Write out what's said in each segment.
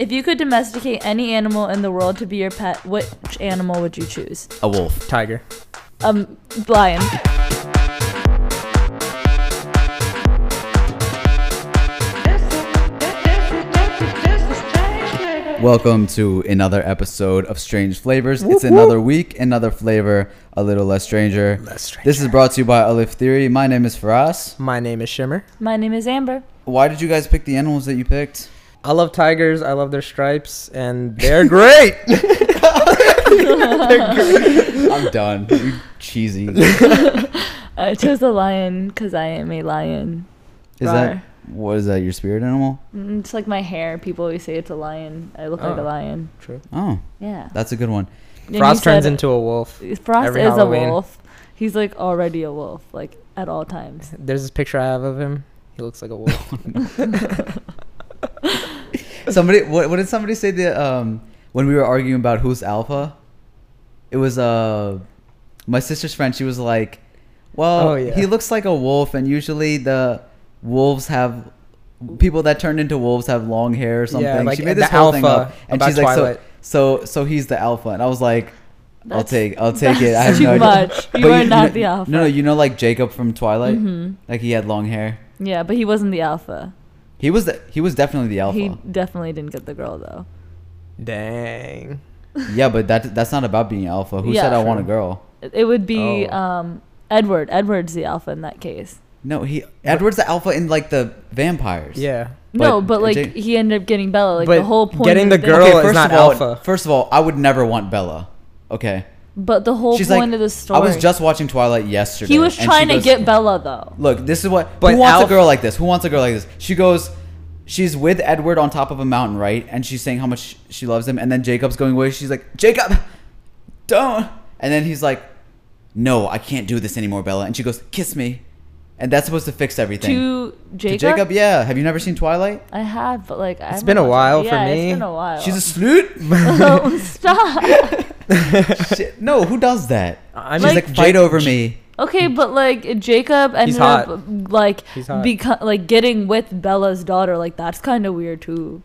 If you could domesticate any animal in the world to be your pet, which animal would you choose? A wolf. Tiger. Um, lion. Welcome to another episode of Strange Flavors. It's another week, another flavor, a little less stranger. Less stranger. This is brought to you by Alif Theory. My name is Faraz. My name is Shimmer. My name is Amber. Why did you guys pick the animals that you picked? I love tigers. I love their stripes, and they're great. I'm done. You cheesy. I chose the lion because I am a lion. Is Rawr. that what is that? Your spirit animal? Mm, It's like my hair. People always say it's a lion. I look like a Oh. lion. True. Oh, Yeah. that's a good one. And you Frost turns said- into a wolf. Frost every is Halloween. a wolf. He's like already a wolf, like at all times. There's this picture I have of him. He looks like a wolf. Somebody, what, what did somebody say? The um, when we were arguing about who's alpha, it was uh, my sister's friend. She was like, "Well, Oh, yeah. he looks like a wolf, and usually the wolves have." People that turn into wolves have long hair or something. like she made the this whole thing up, and about she's like, Twilight. "So, so, so he's the alpha," and I was like, "I'll That's- take, I'll take it." I that's have no too idea. much. You But are not know- the alpha. No, no, you know, like Jacob from Twilight, hmm like he had long hair. Yeah, but he wasn't the alpha. He was, the, he was definitely the alpha. He definitely didn't get the girl though. Dang. yeah, but that that's not about being alpha. Who Yeah. said I want a girl? It, it would be Oh. um, Edward. Edward's the alpha in that case. No, he Edward's the alpha in like the vampires. Yeah. no, But but like Jake- he ended up getting Bella. Like But the whole point. getting the thing- girl- is first not of all, alpha. First of all, I would never want Bella. Okay. But the whole She's point like, of the story. I was just watching Twilight yesterday. He was and she trying to goes- get Bella though. Look, this is what. But who wants a girl like this? Who wants a girl like this? She goes. She's with Edward on top of a mountain, right? And she's saying how much she loves him. And then Jacob's going away. She's like, Jacob, don't. And then he's like, No, I can't do this anymore, Bella. And she goes, Kiss me. And that's supposed to fix everything. To To Jacob. Jacob, yeah. Have you never seen Twilight? I have, but like I It's haven't been a while it. for yeah, me. It's been a while. She's a snoot. oh, stop. Shit. No, who does that? I She's mean, like, fight Ja- over me. Okay, but like Jacob ended hot. up like He's hot. beco- like getting with Bella's daughter. Like that's kind of weird too.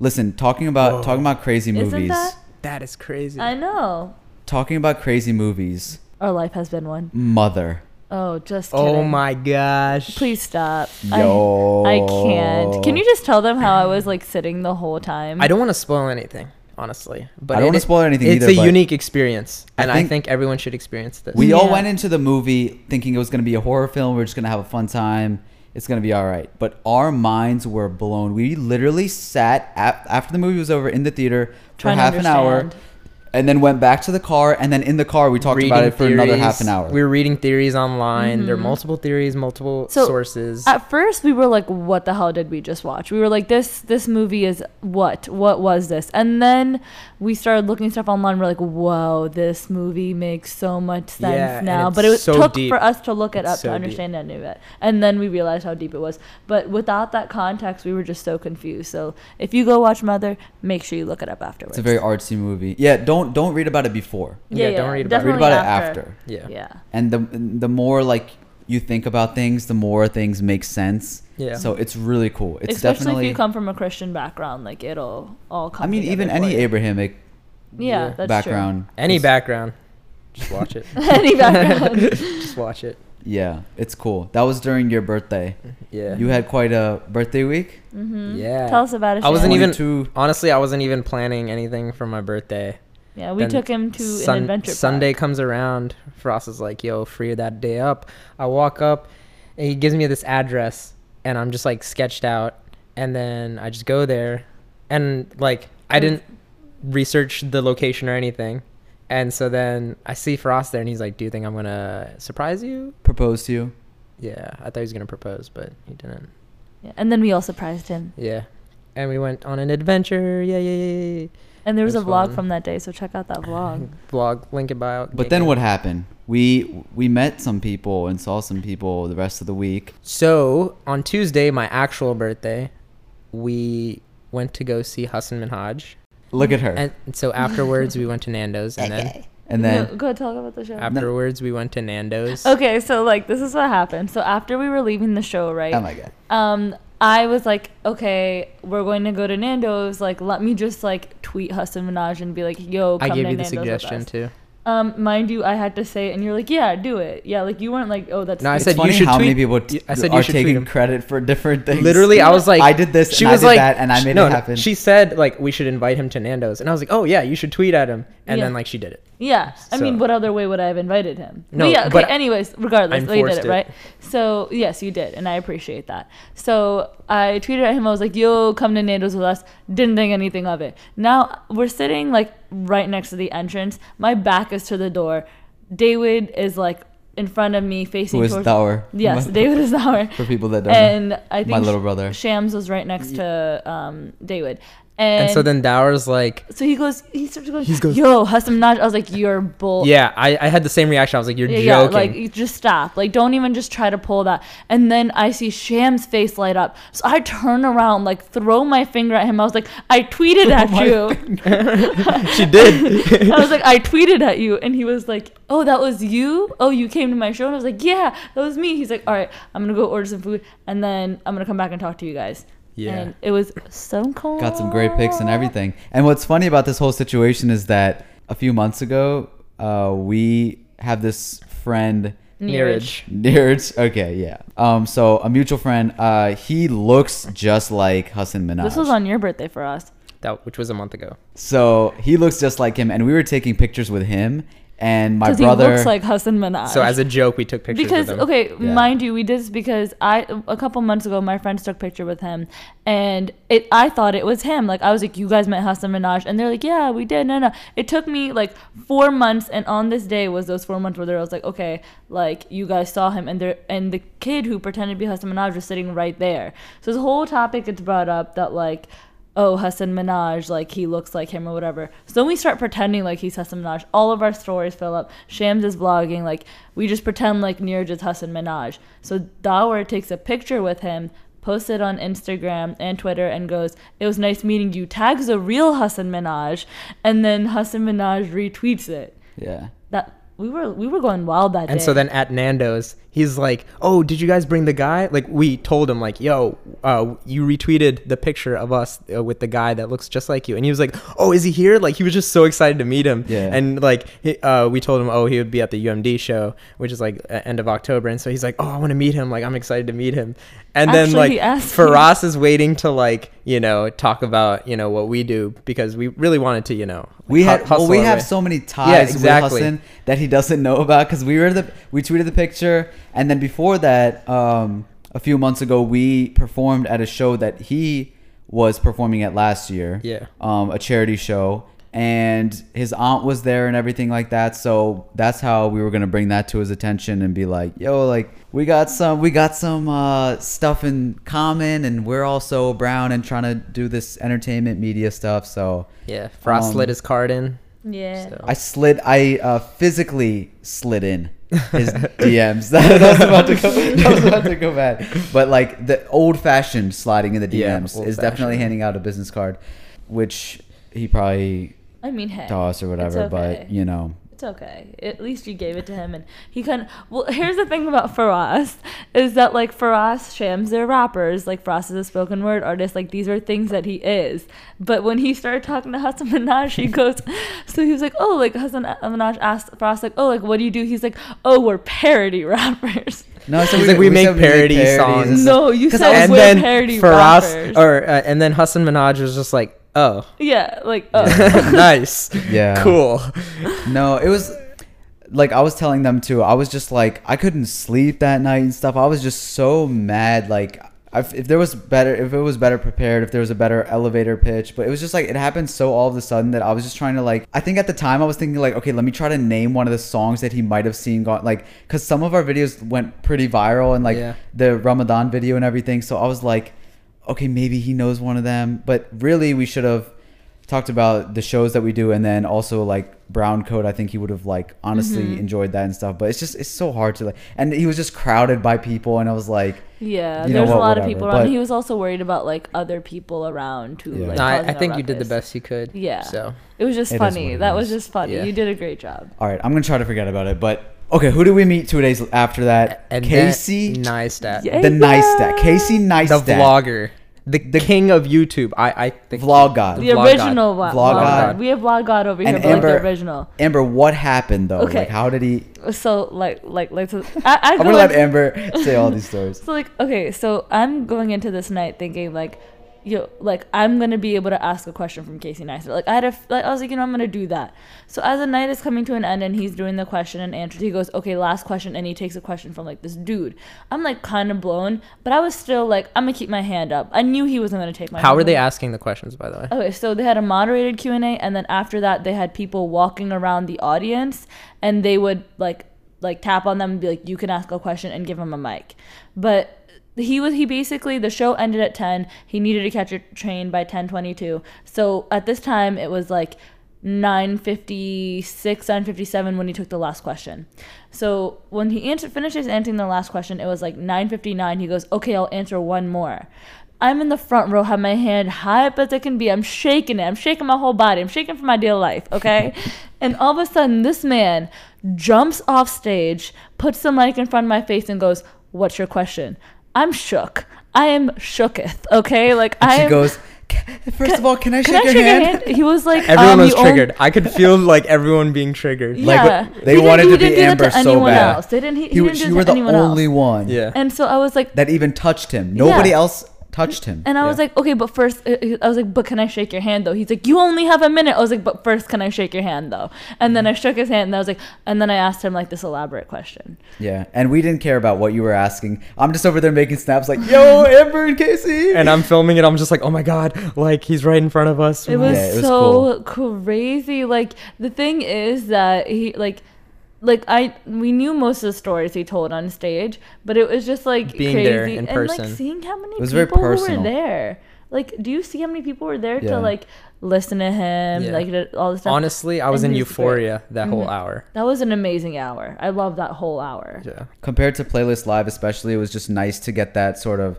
Listen, talking about Whoa. talking about crazy Isn't movies. that? That is crazy. I know. Talking about crazy movies. Our life has been one. Mother. Oh, just oh kidding. oh my gosh. Please stop. Yo. I, I can't. Can you just tell them how I was like sitting the whole time? I don't want to spoil anything, honestly. But I don't wanna spoil anything It's either, a unique experience, I and I think- think, everyone should experience this. We all went into the movie thinking it was going to be a horror film. We are just going to have a fun time. It's going to be all right. But our minds were blown. We literally sat ap- after the movie was over in the theater for Trying half an hour understand. And then went back to the car. And then in the car, we talked about it for another half an hour. We were reading theories online. There are Mhm. multiple theories, multiple So, sources. At first, we were like, "What the hell did we just watch?" We were like, "This this movie is what? What was this?" And then we started looking stuff online. We're like, "Whoa, this movie makes so much sense Yeah, now." But it so took deep. for us to look it It's up so to deep. understand any of it, and then we realized how deep it was. But without that context, we were just so confused. So if you go watch Mother, make sure you look it up afterwards. it's a very artsy movie. Yeah, don't don't read about it before. Yeah, don't read about it. Read definitely about it after. yeah. Yeah. And the the more like you think about things, the more things make sense. Yeah. So it's really cool. It's Especially definitely. if you come from a Christian background, like it'll all come. I mean, even any you. Abrahamic Yeah, Yeah. that's background. Any background, just watch it. any background. just watch it. Yeah, it's cool. That was during your birthday. Yeah. You had quite a birthday week. Mm-hmm. Yeah. Tell us about it. I wasn't even- 22 Honestly, I wasn't even planning anything for my birthday. Yeah, we Then took him to Sun- an adventure. Sunday park. comes around. Frost is like, "Yo, free that day up." I walk up, and he gives me this address, and I'm just like sketched out. And then I just go there, and like I didn't research the location or anything. And so then I see Frost there, and he's like, "Do you think I'm gonna surprise you?" Propose to you. Yeah, I thought he was gonna propose, but he didn't. Yeah, and then we all surprised him. Yeah, and we went on an adventure. Yeah, yeah, yeah. Yeah. And there was a vlog fun. from that day, so check out that vlog. Vlog link in bio. But then what happened? We we met some people and saw some people the rest of the week. So on Tuesday, my actual birthday, we went to go see Hassan Minhaj, Look at her. and so afterwards we went to Nando's, and then and go, then go ahead, talk about the show. afterwards we went to Nando's. Okay, so like this is what happened. So after we were leaving the show, right? oh my god. um I was like, okay, we're going to go to Nando's. Like, let me just like tweet Hassan Minhaj and be like, yo, come I gave to you the Nando's suggestion too. Um, mind you, I had to say it, and you're like, yeah, do it. Yeah, like you weren't like, oh, that's. No, I said you funny should how many people t- I said you are should taking him. credit for different things. Literally, I was like, I did this, She and I was did like, that, and I made no, it no, happen. She said like we should invite him to Nando's, and I was like, oh yeah, you should tweet at him, and Yeah. then like she did it. Yeah, I mean, So- what other way would I have invited him? No, but yeah, okay. but anyways, regardless, I they did enforced it, it. right? So yes, you did, and I appreciate that. So I tweeted at him. I was like, "Yo, come to Nando's with us." Didn't think anything of it. Now we're sitting like right next to the entrance. My back is to the door. David is like in front of me, facing Who is towards. Dawar? Yes, My- David is our. For people that don't know. And I think My little brother. Shams was right next to um, David. And, And so then Dawar's like, so he goes, he starts going, He goes- "Yo, Hassan Minhaj." I was like, "You're bull." yeah, I, I had the same reaction. I was like, you're Yeah, yeah, joking. like you just stop. Like don't even just try to pull that. And then I see Sham's face light up. So I turn around, like throw my finger at him. I was like, I tweeted at you. she did. I was like, I tweeted at you. And he was like, Oh, that was you? Oh, you came to my show? And I was like, Yeah, that was me. He's like, All right, I'm gonna go order some food and then I'm gonna come back and talk to you guys. Yeah. And it was so cool. got some great pics and everything. And what's funny about this whole situation is that a few months ago, uh, we have this friend. Neeraj. Neeraj. Okay, yeah. Um, so a mutual friend. Uh, he looks just like Hassan Minhaj. This was on your birthday for us. That which was a month ago. So he looks just like him, and we were taking pictures with him and my Because he brother. looks like Hassan Minhaj. So as a joke, we took pictures because with okay Yeah. mind you we did this because i a couple months ago my friends took a picture with him and it i thought it was him like i was like you guys met hassan minhaj and they're like yeah we did no no it took me like four months and on this day was those four months where I was like okay like you guys saw him and there and the kid who pretended to be hassan minhaj was sitting right there so this whole topic gets brought up that like oh Hassan Minhaj, like he looks like him or whatever. So then we start pretending like he's Hassan Minhaj. All of our stories fill up. Shams is vlogging, like we just pretend like Neeraj is Hassan Minhaj. So Dawar takes a picture with him, posts it on Instagram and Twitter, and goes, "It was nice meeting you." Tags a real Hassan Minhaj, and then Hassan Minhaj retweets it. yeah. That we were we were going wild that day. And so then at Nando's, he's like, "Oh, did you guys bring the guy?" Like we told him, like, "Yo, uh, you retweeted the picture of us uh, with the guy that looks just like you," and he was like, "Oh, is he here?" Like he was just so excited to meet him. Yeah. And like, he, uh, we told him, "Oh, he would be at the UMD show, which is like uh, end of October," and so he's like, "Oh, I want to meet him. Like I'm excited to meet him." And then Actually, like he asked Faraz is waiting to like you know talk about you know what we do because we really wanted to you know We hu- had well, we our have way. so many ties exactly. with Hassan that he doesn't know about because we were the we tweeted the picture and then before that, um, a few months ago, we performed at a show that he was performing at last year. Yeah. um, a charity show, and his aunt was there and everything like that. So that's how we were gonna bring that to his attention and be like, "Yo, like we got some, we got some uh, stuff in common, and we're also brown and trying to do this entertainment media stuff." So Yeah, Frost Um, slid his card in. yeah. So. I slid. I uh, physically slid in his DMs. that, was about to go. That was about to go bad. But like the old-fashioned sliding in the Yeah, DMs is old-fashioned. definitely handing out a business card, which he probably I mean, hey, tossed or whatever. okay. But you know, It's okay. At least you gave it to him, and he kind of. Well, here's the thing about Faraz is that like Faraz Shams, they're rappers. Like Faraz is a spoken word artist. Like these are things that he is. But when he started talking to Hassan Minhaj, he goes. so he was like, "Oh, like Hassan Minhaj asked Faraz, like, oh, like what do you do?" He's like, "Oh, we're parody rappers." no. So He's like, we make parody songs. and stuff. No, you said I was- and we're then parody Faraz, rappers. or uh, and then Hassan Minhaj was just like, "Oh, yeah, like oh. nice, Yeah. cool." No, it was like I was telling them too. I was just like I couldn't sleep that night and stuff. I was just so mad. Like if, if there was better, if it was better prepared, if there was a better elevator pitch, but it was just like it happened so all of a sudden that I was just trying to like. I think at the time I was thinking like, okay, let me try to name one of the songs that he might have seen. Gone like because some of our videos went pretty viral and like Yeah. the Ramadan video and everything. So I was like, okay, maybe he knows one of them. But really, we should have talked about the shows that we do and then also like brown coat i think he would have like honestly Mm-hmm. enjoyed that and stuff but it's just it's so hard to like and he was just crowded by people and i was like Yeah, You know there's a what, lot of people around. but- he was also worried about like other people around who. Yeah. Like, No, I, causing I a think you did the best you could. Yeah. So It was just It is what funny. That was is. just funny. Yeah. You did a great job. all right i'm gonna try to forget about it but Okay, who did we meet two days after that? And Casey, then Neistat. Yeah. the Neistat. Casey the Neistat. vlogger, the, the king of YouTube. I I think Vlog god. The Vlog original God. Vlog Vlog God. God. We have Vlog God over And here, but like the original. Amber, what happened though? Okay. Like, how did he? So like like like so I, I I'm go gonna let Amber say all these stories. So like okay, so I'm going into this night thinking like, yo, like I'm gonna be able to ask a question from Casey Neistat. Like I had a, like I was like, you know, I'm gonna do that. So as the night is coming to an end and he's doing the question and answers, he goes, okay, last question, and he takes a question from like this dude. I'm like kind of blown, but I was still like, I'm gonna keep my hand up. I knew he wasn't gonna take my. How were they asking the questions, by the way? Okay, so they had a moderated Q and A, and then after that, they had people walking around the audience, and they would like like tap on them and be like, "You can ask a question," and give them a mic. But he was he basically the show ended at ten. He needed to catch a train by ten twenty two. So at this time, it was like. 956 957 when he took the last question so when he answered finishes answering the last question it was like 959 he goes okay i'll answer one more I'm in the front row, have my hand high up as it can be. I'm shaking it. I'm shaking my whole body. I'm shaking for my dear life, okay? and all of a sudden, this man jumps off stage, puts the mic in front of my face, and goes, What's your question? I'm shook. I am shooketh, okay? Like, I She am. goes. "Ca- First of all, can I Can shake I your shake hand? your hand? He was like, Everyone um, was triggered. I could feel like everyone being triggered. Like, yeah. they He wanted he to be Amber to so anyone bad. Else. They didn't. He, he, He, didn't was- you were the only else. one Yeah. And so I was like, that even touched him. Nobody Yeah. else touched him. And I was Yeah. like, okay, but first, uh, I was like, but can I shake your hand though? He's like, you only have a minute. I was like, but first, can I shake your hand though? And then I shook his hand, and I was like, and then I asked him like this elaborate question. yeah, and we didn't care about what you were asking. I'm just over there making snaps, like, "Yo, Amber and Casey." And I'm filming it. I'm just like, oh my god, like he's right in front of us. It was, Yeah, it was so crazy. Like the thing is that he like. Like I, we knew most of the stories he told on stage, but it was just like Being crazy there in and person. like seeing how many It was people who personal. were there. Like, do you see how many people were there Yeah. to like listen to him, Yeah. like all this stuff? Honestly, I was And in he was great. euphoria that whole Mhm. hour. That was an amazing hour. I love that whole hour. Yeah. Compared to Playlist Live, especially, it was just nice to get that sort of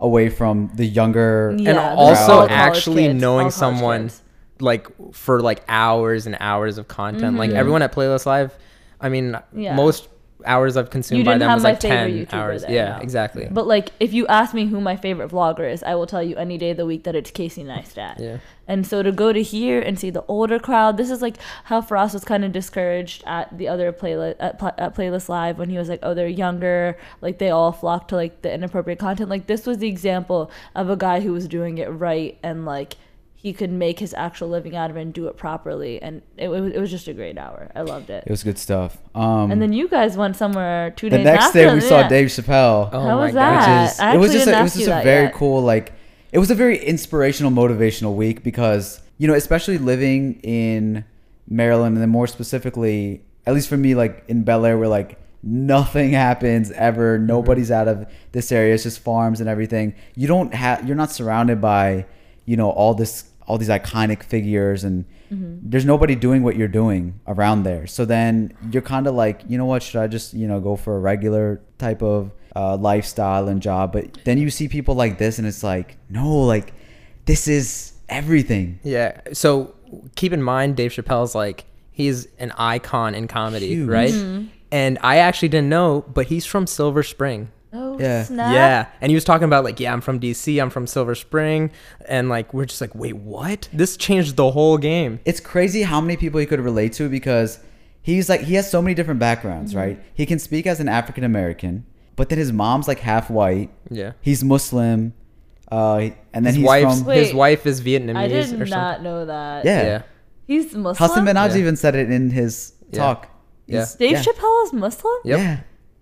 away from the younger. Yeah, and the also actually kids, knowing someone kids. like for like hours and hours of content. Like Mhm. everyone at Playlist Live, I mean, Yeah. most hours I've consumed by them was like 10 hours. there, yeah, no. exactly. But like, if you ask me who my favorite vlogger is, I will tell you any day of the week that it's Casey Neistat. Yeah. And so to go to here and see the older crowd, this is like how Frost was kind of discouraged at the other playlist at, at Playlist Live when he was like, oh, they're younger, like they all flock to like the inappropriate content. Like this was the example of a guy who was doing it right and like he could make his actual living out of it and do it properly. And it, was it was just a great hour. I loved it. It was good stuff. Um, and then you guys went somewhere two days. the days next after. day we saw. Dave Chappelle. Oh How my was God. that? which is I it was just a, it was just a very yet. cool like it was a very inspirational motivational week because you know especially living in Maryland and then more specifically at least for me like in Bel Air where like nothing happens ever Mm-hmm. nobody's out of this area it's just farms and everything you don't have you're not surrounded by you know all this all these iconic figures and Mm-hmm. there's nobody doing what you're doing around there. So then you're kind of like, you know what? Should I just, you know, go for a regular type of uh, lifestyle and job? But then you see people like this, and it's like, no, like this is everything. Yeah. So keep in mind, Dave Chappelle's like he's an icon in comedy, Huge. right? Mm-hmm. And I actually didn't know, but he's from Silver Spring. Oh, Yeah. snap. Yeah, and he was talking about like, yeah, I'm from DC, I'm from Silver Spring, and like we're just like, wait, what? This changed the whole game. It's crazy how many people he could relate to because he's like he has so many different backgrounds, Mm-hmm. right? He can speak as an African American, but then his mom's like half white. Yeah. He's Muslim, uh, and then His he's wife's from his wife is Vietnamese I did or something. not know that. yeah. Yeah. He's Muslim. Hassan Minhaj Yeah. even said it in his Yeah. talk. Yeah. He's- Dave yeah. Chappelle is Muslim? Yep. Yeah.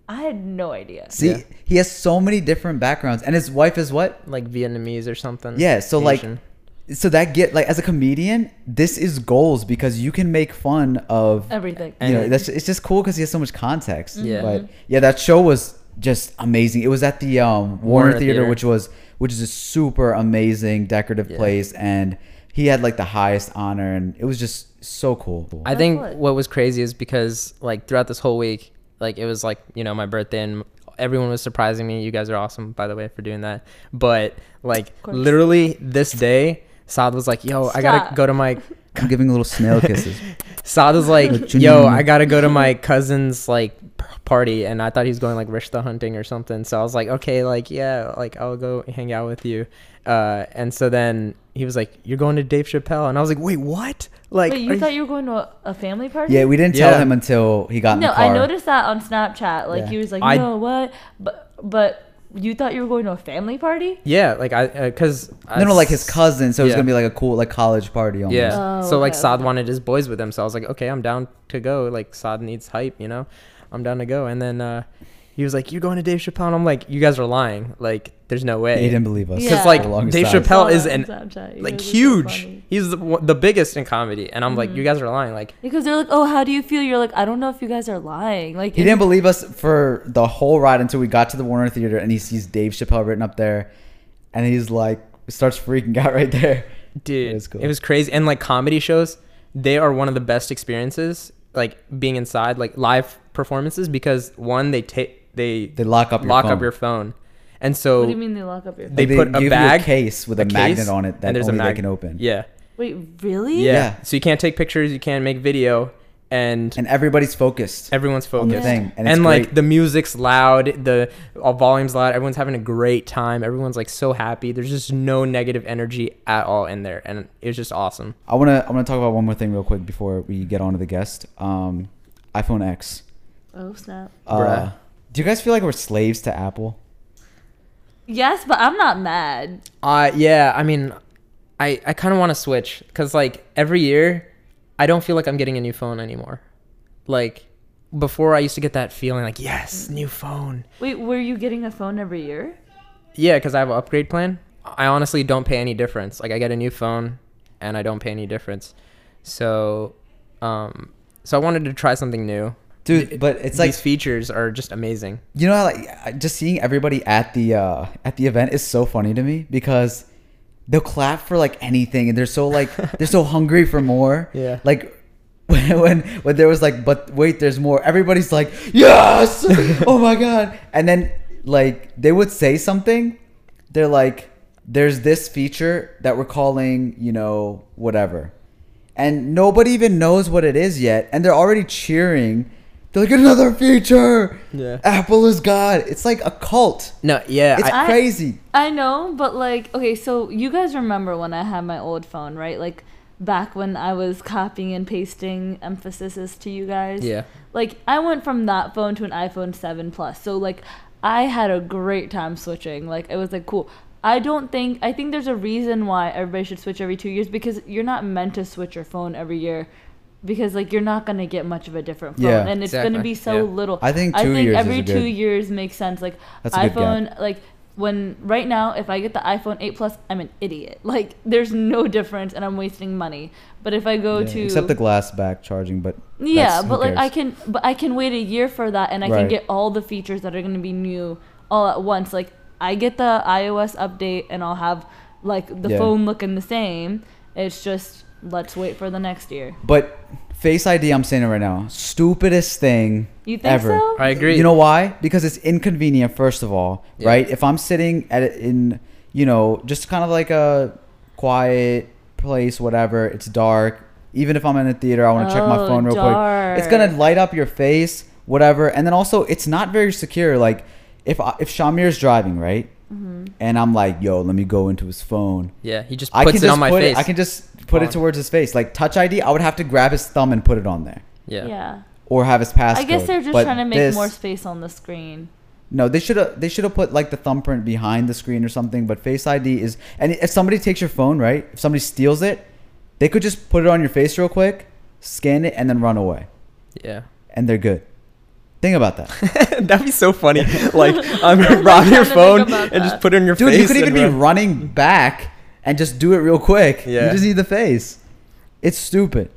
I had no idea. See, Yeah. he has so many different backgrounds, and his wife is what? Like Vietnamese or something. Yeah. So Asian. like, so that get like as a comedian, this is goals because you can make fun of. Everything. You know, And- that's it's just cool because he has so much context. Yeah. But yeah, that show was just amazing. It was at the um, Warner, Warner Theater, Theater. which was which is a super amazing decorative Yeah. place, and he had like the highest honor, and it was just so cool. I think what was crazy is because like throughout this whole week, like it was like you know my birthday and everyone was surprising me. You guys are awesome, by the way, for doing that. But like literally this day, Saad was like, "Yo, I gotta go to my." I'm giving little snail kisses. Saad was like, "Yo. I gotta go to my cousin's like party, and I thought he was going like rishta hunting or something. So I was like, okay, like yeah, like I'll go hang out with you. Uh, and so then he was like, "You're going to Dave Chappelle," and I was like, "Wait, what?" Like, Wait, you you- thought you were going to a, a family party? Yeah, we didn't tell Yeah. him until he got in No, the car. I noticed that on Snapchat. Like Yeah. he was like, I- "No, what?" But but you thought you were going to a family party? yeah, like I, uh, cause No, no, like his cousin. So it's gonna be like a cool like college party. Almost. Yeah. Oh, so like okay, Saad okay. wanted his boys with him, so I was like, okay, I'm down to go. Like Saad needs hype, you know, I'm down to go. And then uh, he was like, "You're going to Dave Chappelle?" And I'm like, "You guys are lying. Like, there's no way." He didn't believe us. Yeah. Because like for the longest Dave time. Chappelle is that an like guys so huge. He's the, one- the biggest in comedy, and I'm like, Mhm. you guys are lying. Like, Because they're like, "Oh, how do you feel?" You're like, "I don't know if you guys are lying." Like He didn't believe us for the whole ride until we got to the Warner Theater and he sees Dave Chappelle written up there, and he's like starts freaking out right there. dude, It was cool. it was crazy. And like comedy shows, they are one of the best experiences. Like being inside, like live performances, because one, they take they They lock up your lock phone. up your phone, and so What do you mean they lock up your? They They, put a give you bag- a case with a, a magnet case, on it that and there's a only they can open. yeah, Wait, really? yeah, Yeah. So you can't take pictures, you can't make video, and and everybody's focused. everyone's on the focused. thing, and, And, like the music's loud, the all volume's loud. Everyone's having a great time. Everyone's like so happy. There's just no negative energy at all in there, and it was just awesome. I wanna I wanna talk about one more thing real quick before we get on to the guest. Um, iPhone X. Oh snap. Uh, Bruh. do you guys feel like we're slaves to Apple? Yes, but I'm not mad. Uh yeah, I mean, I I kind of want to switch because like every year, I don't feel like I'm getting a new phone anymore. Like before, I used to get that feeling like yes, new phone. Wait, were you getting a phone every year? Yeah, because I have an upgrade plan. I honestly don't pay any difference. Like I get a new phone, and I don't pay any difference. So, um, so I wanted to try something new. Dude, but it's like These features are just amazing. you know like just seeing everybody at the uh at the event is so funny to me because they'll clap for like anything and they're so like they're so hungry for more. Yeah. like when, when when there was like but wait there's more. Everybody's like yes! Oh my god. And then like they would say something. They're like there's this feature that we're calling you know whatever. And nobody even knows what it is yet and they're already cheering they're like another feature Yeah. apple is god it's like a cult No, yeah, it's I, I- crazy I know, but like, okay, so you guys remember when I had my old phone, right? Like back when I was copying and pasting emphases to you guys. yeah. Like I went from that phone to an iPhone 7 Plus. So like I had a great time switching. Like it was like cool. I don't think I think there's a reason why everybody should switch every 2 years because you're not meant to switch your phone every year because like you're not going to get much of a different phone Yeah. and it's going to be so Yeah. little. I think two I two think years every 2 good- years makes sense like That's a good gap. iPhone like when right now if I get the iPhone 8 Plus I'm an idiot. Like there's no difference and I'm wasting money. But if I go Yeah, to except the glass back charging but yeah, but like I can, but I can wait a year for that, and I Right. can get all the features that are going to be new all at once. Like I get the iOS update, and I'll have like the phone looking the same. It's just let's wait for the next year. but face id i'm saying it right now stupidest thing You think ever so? I agree. You know why? Because it's inconvenient, first of all, Yeah. right? If I'm sitting at in, you know, just kind of like a quiet place, whatever, it's dark. Even if I'm in a theater, I want to check my Oh, phone real quick. It's gonna light up your face, whatever. And then also, it's not very secure. Like, if I, if Shamir's driving, right, Mm-hmm. and I'm like, yo, let me go into his phone. Yeah, he just I puts can it just on my put face. it. I can just put it towards his face. Like Touch ID, I would have to grab his thumb and put it on there, yeah. yeah. or have his passcode. I guess they're just But trying to make this- more space on the screen. No, they should have they should have put like the thumbprint behind the screen or something. But Face ID is, and if somebody takes your phone, right? If somebody steals it, they could just put it on your face real quick, scan it, and then run away, Yeah. and they're good. Think about that, That'd be so funny. Like I'm I'm gonna rob your trying to think phone about and just put it in your dude. face. Dude, you could even and be running back and just do it real quick. Yeah. You just need the face. It's stupid,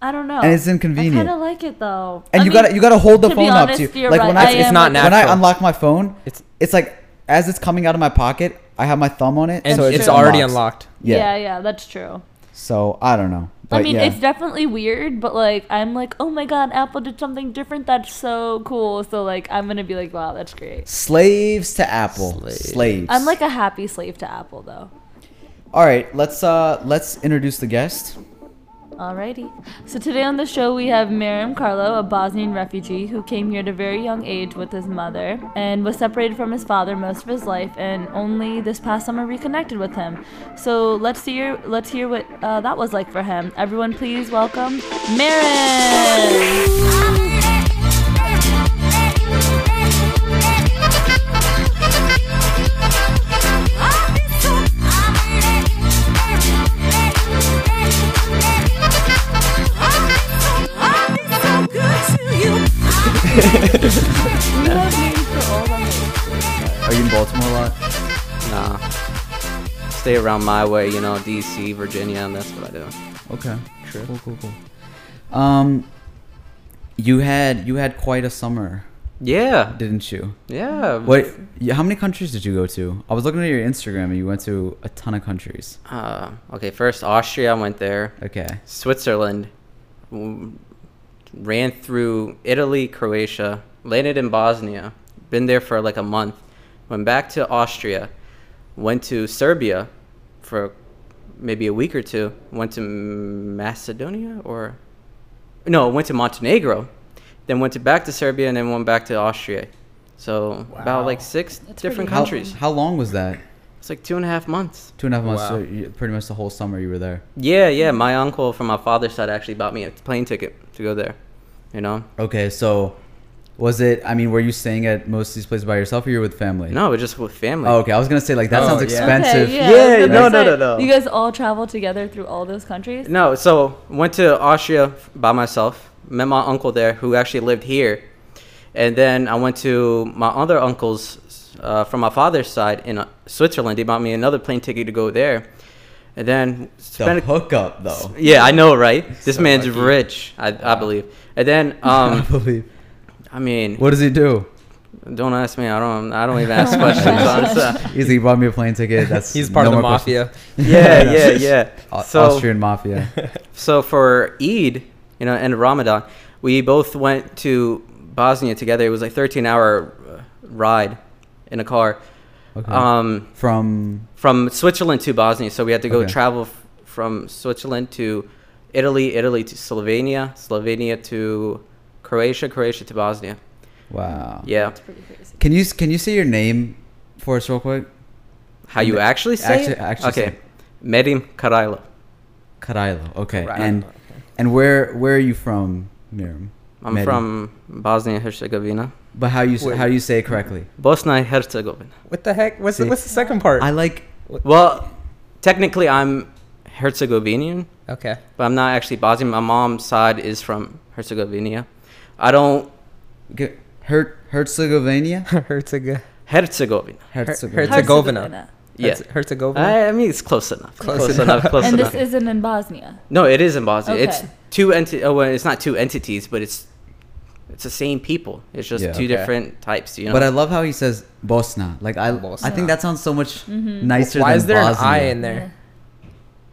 I don't know. and it's inconvenient. I inconvenient. kind of like it though. and I you mean, gotta you gotta hold the to be phone up honest, to you. you're Like right. when I I, It's not like- when I unlock my phone, It's it's like as it's coming out of my pocket, I have my thumb on it, and so it it's just already unlocked. Yeah. Yeah, yeah, that's true. So I don't know. But I mean, yeah. it's definitely weird, but like, I'm like, oh my god, Apple did something different. That's so cool. So like, I'm gonna be like, wow, that's great. Slaves to Apple. Slaves. Slaves. I'm like a happy slave to Apple, though. All right, let's uh let's introduce the guest. Alrighty. So today on the show we have Miriam Carlo, a Bosnian refugee who came here at a very young age with his mother and was separated from his father most of his life, and only this past summer reconnected with him. So let's hear let's hear what uh, that was like for him. Everyone, please welcome Miriam. Baltimore a lot? Nah. Stay around my way, you know, DC, Virginia, and that's what I do. Okay. Sure. Cool, cool, cool. Um, you had you had quite a summer, Yeah. didn't you? Yeah. What? How many countries did you go to? I was looking at your Instagram, and you went to a ton of countries. Uh, okay, first Austria, I went there. Okay. Switzerland. Ran through Italy, Croatia. Landed in Bosnia. Been there for like a month. Went back to Austria. Went to Serbia for maybe a week or two. Went to Macedonia or no, went to Montenegro. Then went to back to Serbia and then went back to Austria. So about like six That's different pretty How, countries. how long was that? It's like two and a half months. Two and a half months. Wow. So you, pretty much the whole summer you were there. Yeah, yeah. My uncle from my father's side actually bought me a plane ticket to go there. You know? Okay, so was it? I mean, were you staying at most of these places by yourself, or you were with family? No, it's just with family. Oh, okay. I was gonna say like that Oh, sounds expensive. Okay, Yeah, I was no, no, no, no. You guys all travel together through all those countries? No, so went to Austria by myself. Met my uncle there, who actually lived here, and then I went to my other uncles uh, from my father's side in uh, Switzerland. He bought me another plane ticket to go there, and then The spent. a- hookup, though. yeah, I know, right? This So man's lucky. rich, I, I believe. And then, I um, believe. I mean, What does he do? don't ask me. I don't. I don't even ask questions. honestly. He's like, he bought me a plane ticket. That's He's part no of the more questions. mafia. Yeah, yeah, yeah. So- Austrian mafia. So for Eid, you know, and Ramadan, we both went to Bosnia together. It was like 13 hour uh, ride in a car Okay. um, From from Switzerland to Bosnia. So we had to go Okay. travel f- from Switzerland to Italy, Italy to Slovenia, Slovenia to Croatia, Croatia to Bosnia. wow. Yeah. That's pretty crazy. Can you can you say your name for us real quick? How you actually say actually- it? actually okay. it. Medim Karailo. Karailo. Okay. Right. And and where where are you from, Miriam? I'm Medim. from Bosnia and Herzegovina. But how you s- Wait. how you say it correctly? Bosnia and Herzegovina. What the heck? What's See, the, what's the second part? I like. Well, technically, I'm Herzegovinian, okay. but I'm not actually Bosnian. My mom's side is from Herzegovina. I don't G- Her- Herzegovina. Herzegovina. Herzegovina. Herzegovina. Herzegovina. Yeah, Herzegovina. I, I mean it's close enough. Close enough, Close, enough. enough. Close and enough. this isn't in Bosnia. no, it is in Bosnia. It's two enti- Oh, well, it's not two entities, but it's it's the same people. It's just Yeah. two Okay. different types. You know. But I love how he says Bosna. Like I, I think that sounds so much Mhm. nicer. Why than is there Bosnia. an I in there?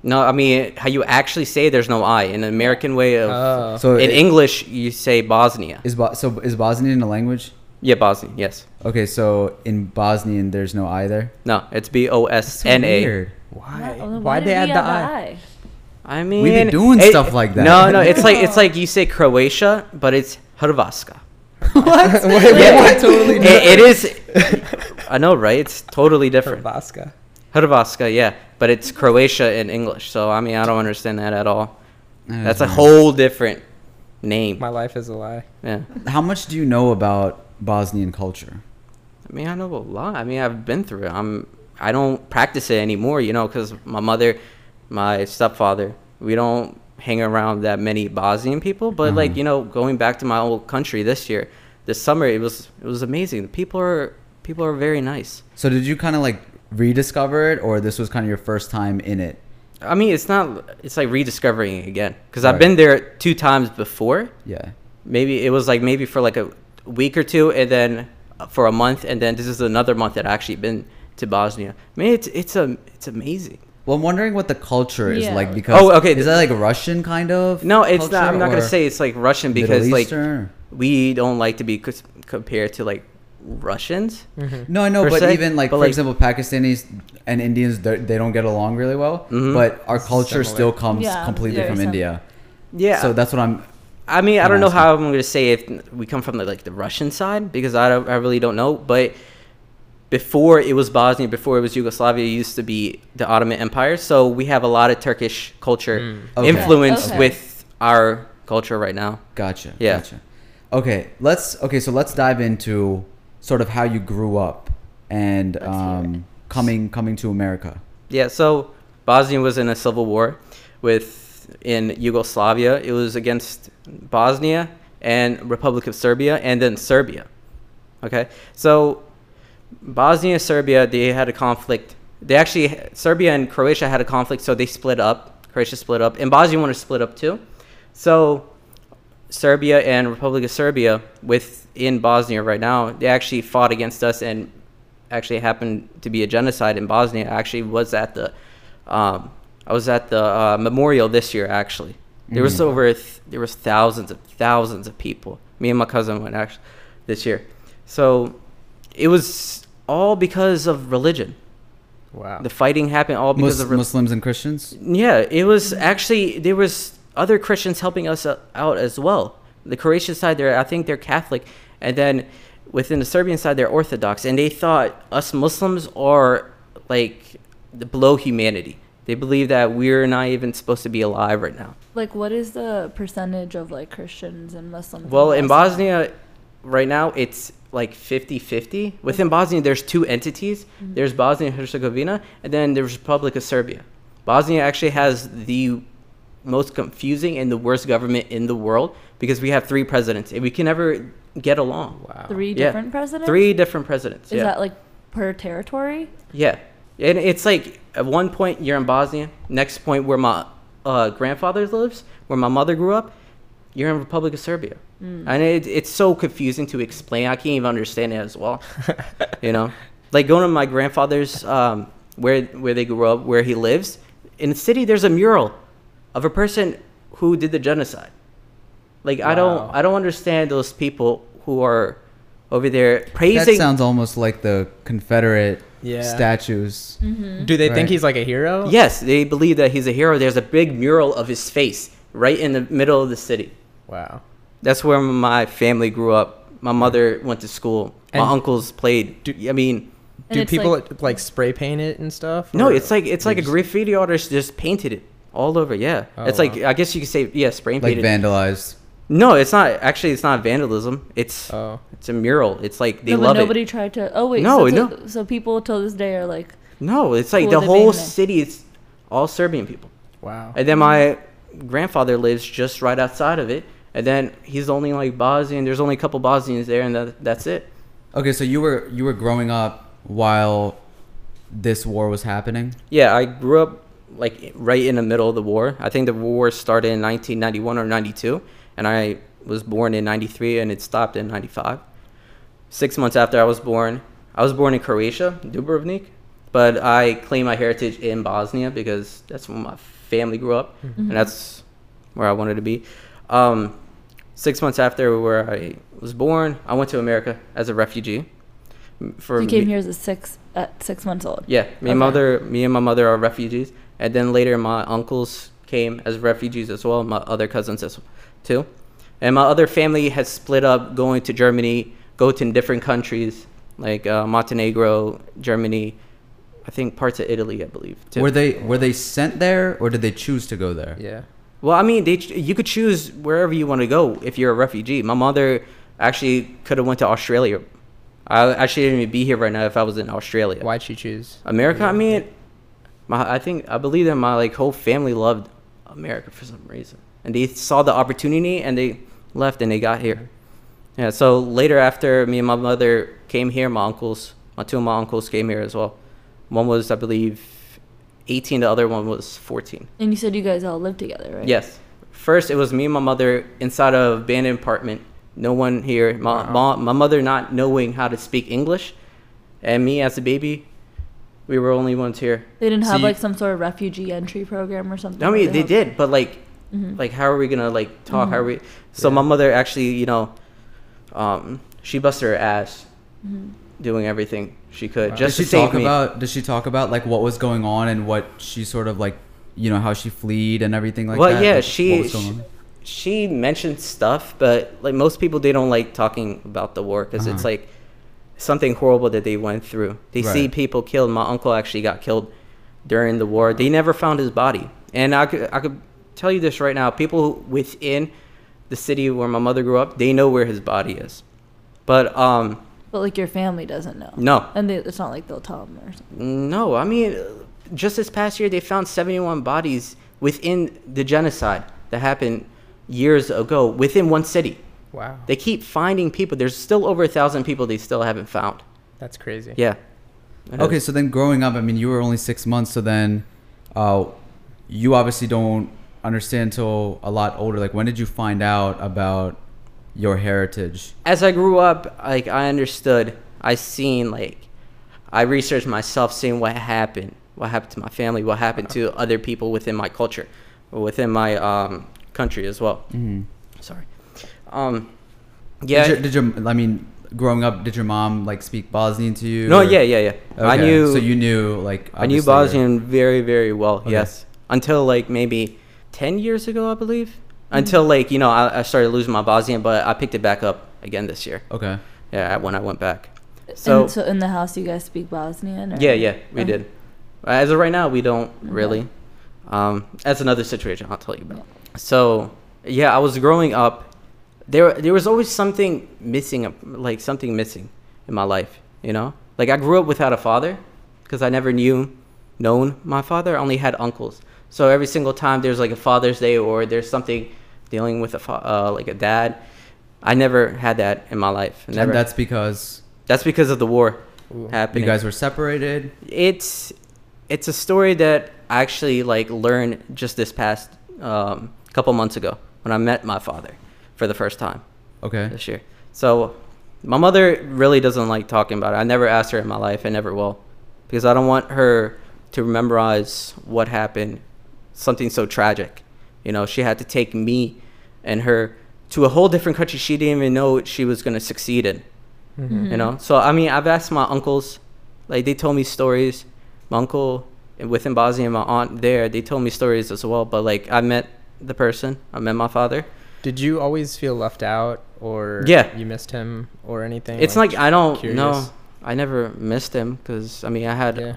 No, I mean how you actually say there's no I in the American way of. Oh. So in it- English, you say Bosnia. is Bo- so is Bosnian a language? Yeah, Bosnia. Yes. Okay, so in Bosnian there's no I there. No, it's B O S N A. So weird. why? Why they add the have I? I mean, we've been doing stuff like that. No, no, it's like it's like you say Croatia, but it's Hrvatska. what? Wait, Yeah. what? Totally It, it is. I know, right? It's totally different. Hrvatska. Hrvatska, yeah, but it's Croatia in English. So I mean, I don't understand that at all. That's a whole different name. My life is a lie. Yeah. How much do you know about Bosnian culture? I mean, I know a lot. I mean, I've been through it. I'm. I don't practice it anymore, you know, because my mother, my stepfather, we don't hang around that many Bosnian people. But like, Uh-huh. you know, going back to my old country this year, this summer, it was it was amazing. People are people are very nice. So did you kind of like rediscover it, or this was kind of your first time in it? I mean, it's not. It's like rediscovering it again because Right. I've been there two times before. Yeah. Maybe it was like maybe for like a week or two, and then uh, for a month, and then this is another month that I actually been to Bosnia. I mean, it's it's a it's amazing. Well, I'm wondering what the culture is Yeah. like because Oh, okay. is that like Russian kind of? No, it's not. I'm not gonna say it's like Russian because like we don't like to be compared to like Russians. Mm-hmm. No, I know, but se, even like but, for like- example, Pakistanis and Indians, they're- don't get along really well. Mhm. But our culture Similar. still comes Yeah, completely very from similar. India. Yeah. So that's what I'm. I mean, I I'm don't know asking. how I'm going to say if we come from the, like the Russian side because I, don't, I really don't know. But before it was Bosnia, before it was Yugoslavia, it used to be the Ottoman Empire. So we have a lot of Turkish culture Mm. Okay. influence Okay. with our culture right now. Gotcha. Yeah. Gotcha. Okay. Let's. Okay. So let's dive into sort of how you grew up and um, coming coming to America. Yeah, so Bosnia was in a civil war with in Yugoslavia. It was against Bosnia and Republic of Serbia and then Serbia. Okay? So Bosnia and Serbia they had a conflict. They actually Serbia and Croatia had a conflict so they split up. Croatia split up and Bosnia wanted to split up too. So Serbia and Republic of Serbia within Bosnia right now, they actually fought against us and actually happened to be a genocide in Bosnia. I actually was at the um, I was at the uh, memorial this year actually. There was Mhm. over th- there was thousands of thousands of people. Me and my cousin went actually this year. So it was all because of religion. Wow. The fighting happened all because Mus- of re- Muslims and Christians. yeah, it was actually there was other Christians helping us out as well. The Croatian side, they're I think they're Catholic, and then within the Serbian side, they're Orthodox, and they thought us Muslims are like below humanity. They believe that we're not even supposed to be alive right now. Like, what is the percentage of like Christians and Muslims? Well, in Bosnia, right now it's like 50-50. Mm-hmm. Within Bosnia, there's two entities. Mm-hmm. There's Bosnia and Herzegovina, and then there's Republic of Serbia. Bosnia actually has the most confusing and the worst government in the world because we have three presidents and we can never get along. wow. three Yeah. different presidents. Three different presidents. Is yeah. that like per territory? Yeah, and it's like at one point you're in Bosnia, next point where my uh, grandfather lives, where my mother grew up, you're in Republic of Serbia, and it, it's so confusing to explain. I can't even understand it as well. you know, like going to my grandfather's um, where where they grew up, where he lives in the city. There's a mural of a person who did the genocide. Like I don't I don't understand those people who are over there praising. That sounds almost like the Confederate Yeah. statues. Mm-hmm. Do they Right. think he's like a hero? Yes, they believe that he's a hero. There's a big mural of his face right in the middle of the city. Wow. That's where my family grew up. My mother went to school. And- my uncles played. Do- I mean, Do people like- like, spray paint it and stuff? no, it's like it's they like a graffiti artist just painted it all over. Yeah, Oh, it's like wow. I guess you could say yeah, spray painted. Like vandalized. no, it's not. Actually, it's not vandalism. It's Oh. it's a mural. It's like they no, but love nobody it. tried to. Oh wait, No, so, no. so, so people till this day are like, No, it's like the whole city is all Serbian people. Wow. And then my grandfather lives just right outside of it. And then he's only like Bosnian. There's only a couple Bosnians there, and that, that's it. Okay, so you were you were growing up while this war was happening. Yeah, I grew up like right in the middle of the war. I think the war started in 1991 or 92, and I was born in 93, and it stopped in 95. Six months after I was born, I was born in Croatia, Dubrovnik, but I claim my heritage in Bosnia because that's where my family grew up, and that's where I wanted to be. Um, six months after where I was born, I went to America as a refugee. For you came me- here as a six at six months old. yeah, me and Okay. mother, me and my mother are refugees, and then later my uncles came as refugees as well. My other cousins as too, and my other family has split up, going to Germany, go to different countries like uh, Montenegro, Germany, I think parts of Italy, I believe. Too. Were they were they sent there or did they choose to go there? Yeah. Well, I mean, they you could choose wherever you want to go if you're a refugee. My mother actually could have went to Australia. I actually didn't even be here right now if I was in Australia. Why'd she choose? America. I mean, my I think I believe that my like whole family loved America for some reason, and they saw the opportunity and they left and they got here. Yeah. So later, after me and my mother came here, my uncles, my two of my uncles came here as well. One was I believe 18. The other one was 14. And you said you guys all lived together, right? Yes. First, it was me and my mother inside a abandoned apartment. No one here. My, Wow. my, my mother not knowing how to speak English, and me as a baby, we were only ones here. They didn't So have you- like some sort of refugee entry program or something. I mean, they helped- did, but like, Mhm. like how are we gonna like talk? How are we? So Yeah. my mother actually, you know, um, she busted her ass Mhm. doing everything she could Wow. just does to she talk me. about does she talk about like what was going on and what she sort of like you know how she fled and everything like well, that? Well, yeah, Like, she, what was going she- on? she mentioned stuff, but like most people, they don't like talking about the war because it's Uh-huh. like something horrible that they went through. They see people killed. My uncle actually got killed during the war. They never found his body, and I could I could tell you this right now: people within the city where my mother grew up, they know where his body is, but um, But like your family doesn't know. no, And they, it's not like they'll tell them or something. no, I mean, just this past year, they found 71 bodies within the genocide that happened years ago within one city. Wow. They keep finding people. There's still over a thousand people they still haven't found. That's crazy. Yeah. It Okay, is. so then growing up, I mean, you were only six months, so then uh, you obviously don't understand until a lot older. Like, when did you find out about your heritage? As I grew up, like I understood. I seen like, I researched myself, seeing what happened, what happened to my family, what happened to other people within my culture, or within my um, country as well. Mm-hmm. Sorry. Um, yeah. Did your, did your, I mean, growing up, did your mom like speak Bosnian to you? no, or- yeah, yeah, yeah. I knew. So you knew like. I knew obviously, your- Bosnian very, very well. Okay. Yes, until like maybe ten years ago, I believe. Until like you know, I, I started losing my Bosnian, but I picked it back up again this year. Okay. Yeah, when I went back. So, So so in the house, you guys speak Bosnian? Or? yeah, yeah, we Okay. did. As of right now, we don't Okay. really. Um, that's another situation I'll tell you about. So yeah, I was growing up. There, there was always something missing, like something missing in my life. You know, like I grew up without a father because I never knew, known my father. I only had uncles. So every single time there's like a Father's Day or there's something dealing with a fa- uh, like a dad, I never had that in my life. Never. And that's because that's because of the war Ooh. happening you guys were separated. it's it's a story that I actually like learned just this past um, couple months ago when I met my father for the first time Okay. this year. So my mother really doesn't like talking about it. I never asked her in my life. and never will because I don't want her to memorize what happened, something so tragic. You know, she had to take me and her to a whole different country she didn't even know she was going to succeed in Mhm. you know so i mean i've asked my uncles like they told me stories my uncle within bosnia and my aunt there they told me stories as well but like i met the person i met my father Did you always feel left out, or Yeah. you missed him, or anything? it's like i don't know i never missed him because i mean i had yeah.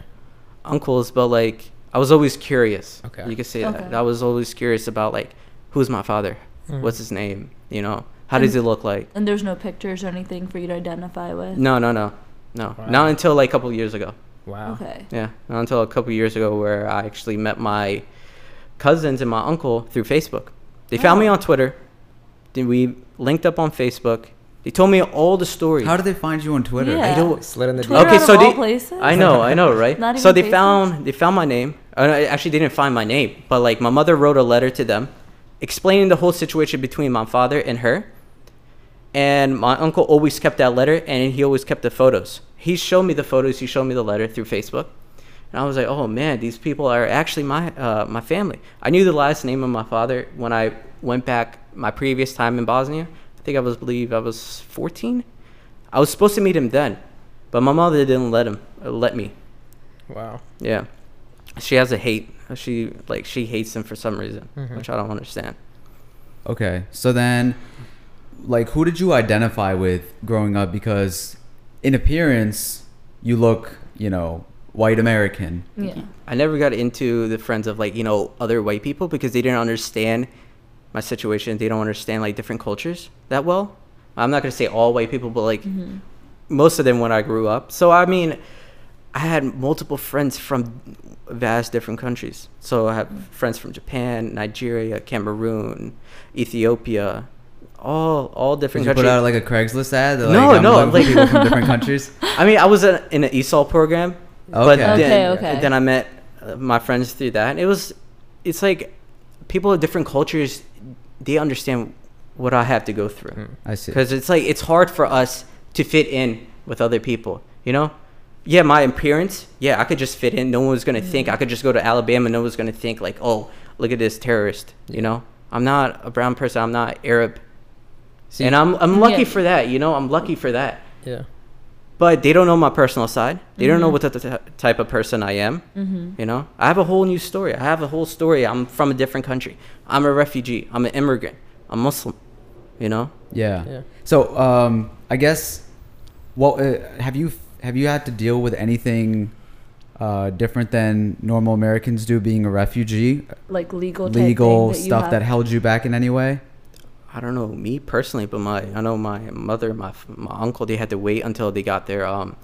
uncles but like i was always curious Okay. you could say Okay. that i was always curious about like who's my father Mhm. what's his name you know how does he look like And there's no pictures or anything for you to identify with? no no no no Wow. not until like a couple years ago Wow. Okay. Yeah, not until a couple years ago where I actually met my cousins and my uncle through Facebook. They found me Oh. on Twitter. Then we linked up on Facebook. They told me all the stories. How did they find you on Twitter? Yeah. I don't. Slid in the Twitter Okay, out so of all they- places? I know, I know, right? Not so they Facebook? found they found my name. Uh, actually, they didn't find my name, but like my mother wrote a letter to them, explaining the whole situation between my father and her. And my uncle always kept that letter, and he always kept the photos. He showed me the photos. He showed me the letter through Facebook, and I was like, "Oh man, these people are actually my uh, my family." I knew the last name of my father when I went back my previous time in Bosnia. I think I was believe I was 14. I was supposed to meet him then, but my mother didn't let him uh, let me. Wow. Yeah, she has a hate. She like she hates him for some reason, Mhm. which I don't understand. Okay. So then, like, who did you identify with growing up? Because in appearance, you look, you know, white American. Yeah. I never got into the friends of like you know other white people because they didn't understand my situation. They don't understand like different cultures that well. I'm not gonna say all white people, but like hmm most of them when I grew up. So I mean, I had multiple friends from vast different countries. So I have friends from Japan, Nigeria, Cameroon, Ethiopia, all all Did different you put countries. out like a Craigslist ad? They're No, I'm no, like- people from different countries. I mean, I was in, in an ESOL program, but Okay. then, Okay, okay. then I met uh, my friends through that. And It was, it's like people of different cultures, they understand what I have to go through. Mm. I see. because it's like it's hard for us to fit in with other people you know yeah my appearance yeah i could just fit in no one was gonna think i could just go to alabama no one's gonna think like oh look at this terrorist you know i'm not a brown person i'm not arab See- and i'm i'm lucky Yeah. for that you know i'm lucky for that Yeah. But they don't know my personal side they don't know Mhm. what the t- type of person i am hmm you know i have a whole new story i have a whole story i'm from a different country i'm a refugee i'm an immigrant I'm Muslim, you know. Yeah. Yeah. So, um, I guess, what uh, have you have you had to deal with anything uh, different than normal Americans do, being a refugee, Like legal type legal thing that stuff that held you back in any way? I don't know me personally, but my I know my mother, my my uncle, they had to wait until they got their um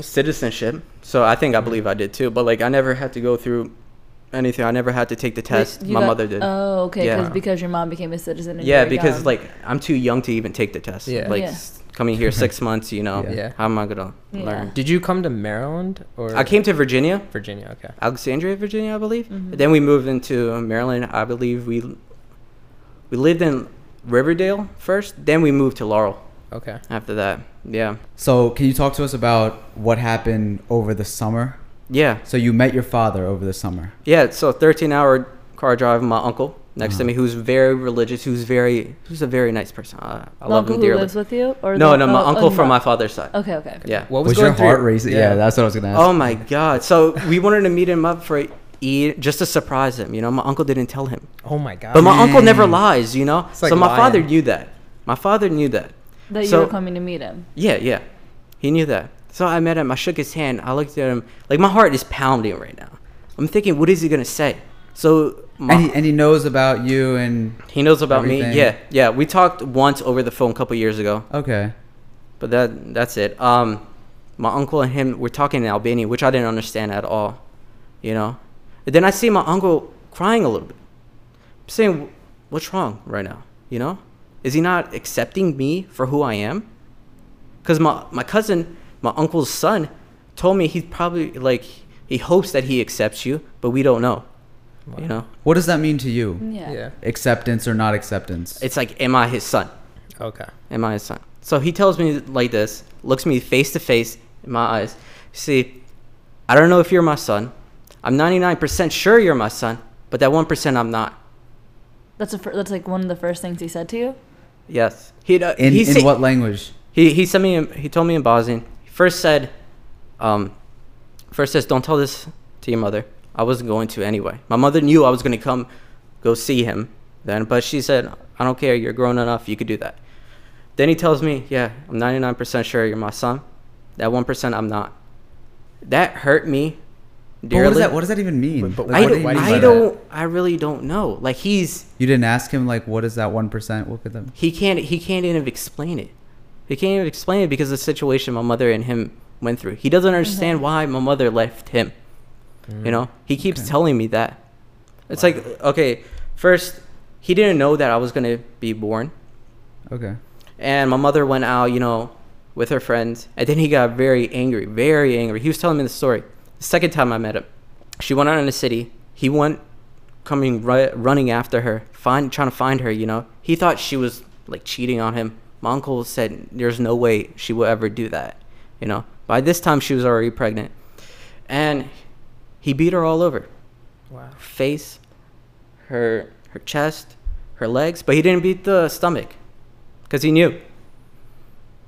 citizenship. So I think I believe I did too. But like I never had to go through anything. I never had to take the test. you my got- mother did. Oh, okay. Yeah. Cause, because your mom became a citizen. and yeah, because young. like I'm too young to even take the test. Yeah. Like Yeah. coming here six months, you know. Yeah. Yeah. How am I gonna Yeah. learn? Did you come to Maryland or I came to Virginia, Virginia? Okay. Alexandria, Virginia, I believe. Mhm. Then we moved into Maryland. I believe we we lived in Riverdale first. Then we moved to Laurel Okay. after that. Yeah. So, can you talk to us about what happened over the summer? Yeah. So, you met your father over the summer. Yeah, so 13 hour car drive with my uncle next to Uh-huh. me who's very religious, who's very who's a very nice person. Uh, I the love uncle him who dearly. lives with you, or no, the, no, my oh, uncle oh, from my father's side. Okay, okay. okay. Yeah. What Was, was, your through heart racing? Yeah. that's what I was gonna ask. Oh my god. So we wanted to meet him up for eat just to surprise him, you know. My uncle didn't tell him. Oh my god. But my uncle never lies, you know. Like so my father knew that. My father knew that. That you were coming to meet him. Yeah, yeah. He knew that. So I met him. I shook his hand. I looked at him. Like my heart is pounding right now. I'm thinking, what is he gonna say? So my, and he and he knows about you and he knows about everything. me. Yeah, yeah. We talked once over the phone a couple years ago, okay. but that that's it. Um, my uncle and him were talking in Albanian, which I didn't understand at all. You know. And then I see my uncle crying a little bit. I'm saying, what's wrong right now? You know, is he not accepting me for who I am? Because my my cousin, my uncle's son, told me he's probably like he hopes that he accepts you, but we don't know. You know, What does that mean to you? Yeah. Yeah. Acceptance or not acceptance? it's like, am I his son? Okay. Am I his son? So he tells me like this, looks me face to face in my eyes. See, I don't know if you're my son. I'm 99% sure you're my son, but that 1% I'm not. That's a fir- that's like one of the first things he said to you. Yes. He uh, in he in say- what language? He he sent me. He told me in Bosnian. He first said, um, first says, "Don't tell this to your mother." I wasn't going to anyway. My mother knew I was going to come, go see him then, but she said, "I don't care. You're grown enough. You could do that." Then he tells me, "Yeah, I'm 99% sure you're my son. That one percent I'm not." That hurt me But dearly. what does that what does that even mean? But- but Like, I, what do don't, you mean I don't. I really don't know. Like he's You didn't ask him like what is that one percent? What could them? he can't he can't even explain it. He can't even explain it because of the situation my mother and him went through. He doesn't understand mm-hmm. why my mother left him. You know, he keeps Okay. telling me that. It's like okay, first he didn't know that I was gonna be born, Okay. and my mother went out, you know, with her friends, and then he got very angry, very angry. He was telling me the story. Second time I met him, she went out in the city. He went coming ru- running after her, find trying to find her. You know, he thought she was like cheating on him. My uncle said there's no way she will ever do that. You know, by this time she was already pregnant, and he beat her all over, Wow. face, her her chest, her legs, but he didn't beat the stomach, because he knew.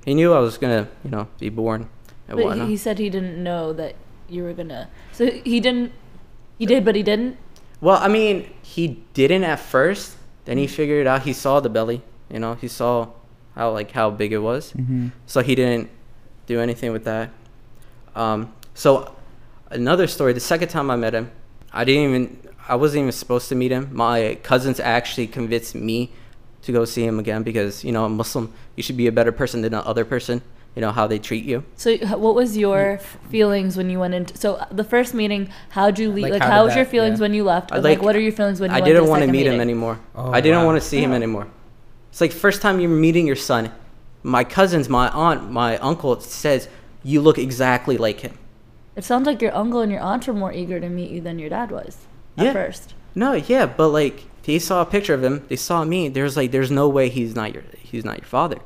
He knew I was gonna, you know, be born and But whatnot. he said he didn't know that you were gonna. So he didn't. He did, but he didn't. Well, I mean, he didn't at first. Then he figured it out. He saw the belly. You know, he saw how like how big it was. Mm-hmm. So he didn't do anything with that. Um, so another story. The second time I met him, I didn't even. I wasn't even supposed to meet him. My cousins actually convinced me to go see him again because you know, a Muslim, you should be a better person than the other person. You know how they treat you. So what was your feelings when you went into? So uh, the first meeting, how'd you leave? Like, Like, how how, did was your feelings yeah. when you left? Like, like- what are your feelings when you I went didn't want to second meet him anymore. Oh, I didn't wow. want to see him Oh. anymore. It's like first time you're meeting your son. My cousins, my aunt, my uncle says you look exactly like him. It sounds like your uncle and your aunt were more eager to meet you than your dad was at Yeah. first. No, yeah, but like they saw a picture of him. They saw me. There's like, there's no way he's not your, he's not your father.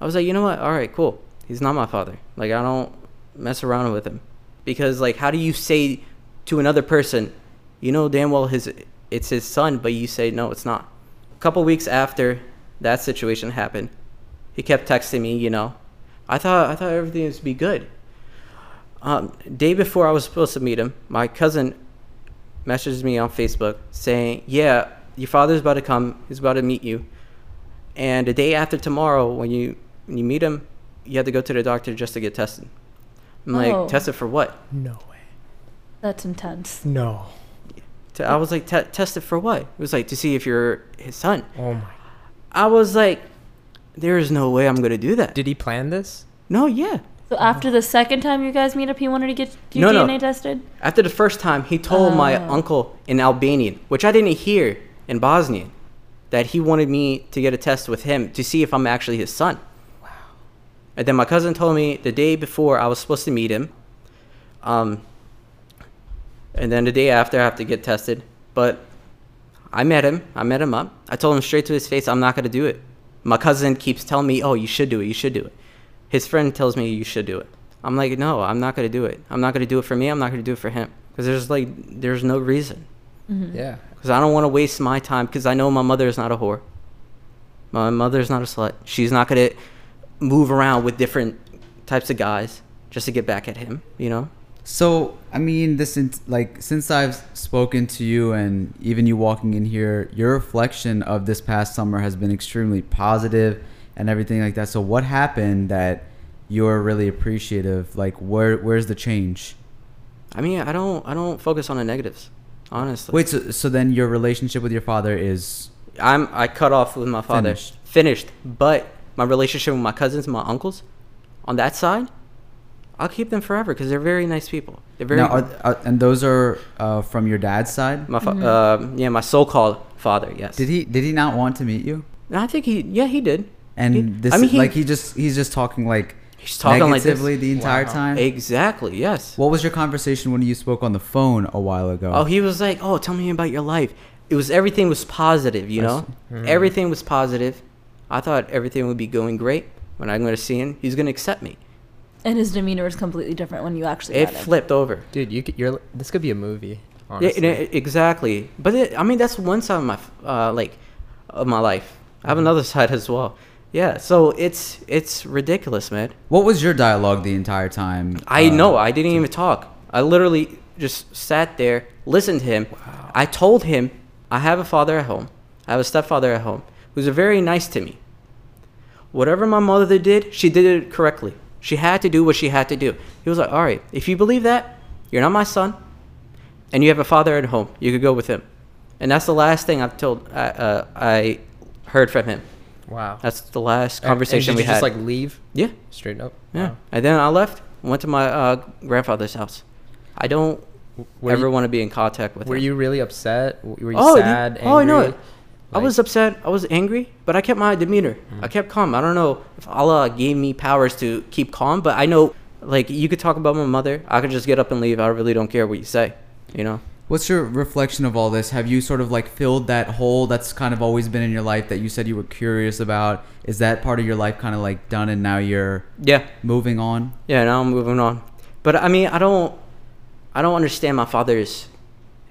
I was like, you know what? All right, cool. He's not my father. Like I don't mess around with him because like, how do you say to another person, you know damn well his, it's his son, but you say no, it's not. A couple weeks after that situation happened, he kept texting me. You know, I thought I thought everything was be good. Um, day before I was supposed to meet him, my cousin messaged me on Facebook saying, "Yeah, your father's about to come. He's about to meet you, and the day after tomorrow, when you when you meet him, you had to go to the doctor just to get tested. I'm Oh. like, tested for what? No way. That's intense. No. Te- I was like, "Te- tested for what? It was like to see if you're his son. Oh my. God. I was like, there is no way I'm gonna do that. Did he plan this? no, yeah. So after the second time you guys meet up, he wanted to get you No, no. DNA tested. After the first time, he told my Oh. uncle in Albanian, which I didn't hear in Bosnian, that he wanted me to get a test with him to see if I'm actually his son. Wow. And then my cousin told me the day before I was supposed to meet him. Um, and then the day after, I have to get tested. But I met him. I met him up. I told him straight to his face, I'm not going to do it. My cousin keeps telling me, oh, you should do it. You should do it. His friend tells me, you should do it. I'm like, no, I'm not going to do it. I'm not going to do it for me. I'm not going to do it for him. Because there's like, there's no reason. Yeah. Because I don't want to waste my time. Because I know my mother is not a whore. My mother is not a slut. She's not going to move around with different types of guys just to get back at him, you know? So, I mean, this like since I've spoken to you and even you walking in here, your reflection of this past summer has been extremely positive and everything like that. So, what happened that you're really appreciative? Like, where where's the change? I mean, I don't, I don't focus on the negatives, honestly. Wait, so, so then your relationship with your father is I'm I cut off with my father. Finished. Finished. But my relationship with my cousins, and my uncles, on that side, I'll keep them forever because they're very nice people. They're very. now, are, are, and those are uh, from your dad's side. my fa- uh, yeah, my so-called father. Yes. Did he did he not want to meet you? No, I think he. Yeah, he did. And He- this, I mean, he- like he just he's just talking like He's talking like negatively the entire Wow. time. Exactly. Yes. What was your conversation when you spoke on the phone a while ago? Oh, he was like, "Oh, tell me about your life." It was everything was positive, you I know. Everything was positive. I thought everything would be going great. When I'm going to see him, he's going to accept me. And his demeanor was completely different when you actually It met him. flipped over. Dude, you could, you're this could be a movie. Yeah, Honestly. yeah, exactly. But it, I mean, that's one side of my uh, like of my life. I have another side as well. Yeah, so it's it's ridiculous, man. What was your dialogue the entire time? I Uh, know. I didn't even talk. I literally just sat there, listened to him. I told him I have a father at home. I have a stepfather at home who's very nice to me. Whatever my mother did, she did it correctly. She had to do what she had to do. He was like, "All right, if you believe that, you're not my son, and you have a father at home. You could go with him." And that's the last thing I've told. Uh, uh, I heard from him. wow. That's the last And- and conversation did we you had. Just like leave yeah. straight up. Yeah. Wow. And then I left, went to my uh, grandfather's house. I don't Were ever you, want to be in contact with him. were him. you really upset? Were you oh, you- sad? oh, I know. Angry? I was upset. I was angry, but I kept my demeanor. Mm-hmm. I kept calm. I don't know if Allah gave me powers to keep calm, but I know, like, you could talk about my mother. I could just get up and leave. I really don't care what you say, you know? What's your reflection of all this? Have you sort of like filled that hole that's kind of always been in your life that you said you were curious about? Is that part of your life kind of like done and now you're Yeah. moving on? Yeah, now I'm moving on. But I mean, I don't, I don't understand my father's